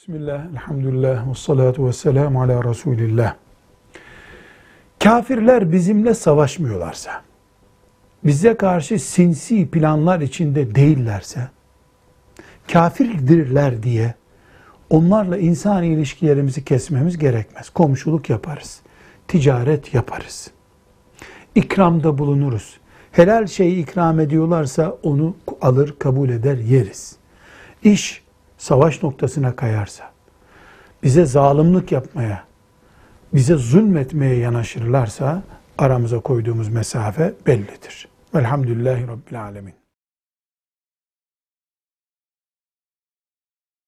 Bismillah, elhamdülillah, ve salatu ve selamu ala Resulillah. Kafirler bizimle savaşmıyorlarsa, bize karşı sinsi planlar içinde değillerse, kafirdirler diye onlarla insan ilişkilerimizi kesmemiz gerekmez. Komşuluk yaparız, ticaret yaparız, ikramda bulunuruz. Helal şeyi ikram ediyorlarsa onu alır, kabul eder, yeriz. İş savaş noktasına kayarsa, bize zalimlik yapmaya, bize zulmetmeye yanaşırlarsa aramıza koyduğumuz mesafe bellidir. Velhamdülillahi Rabbil Alemin.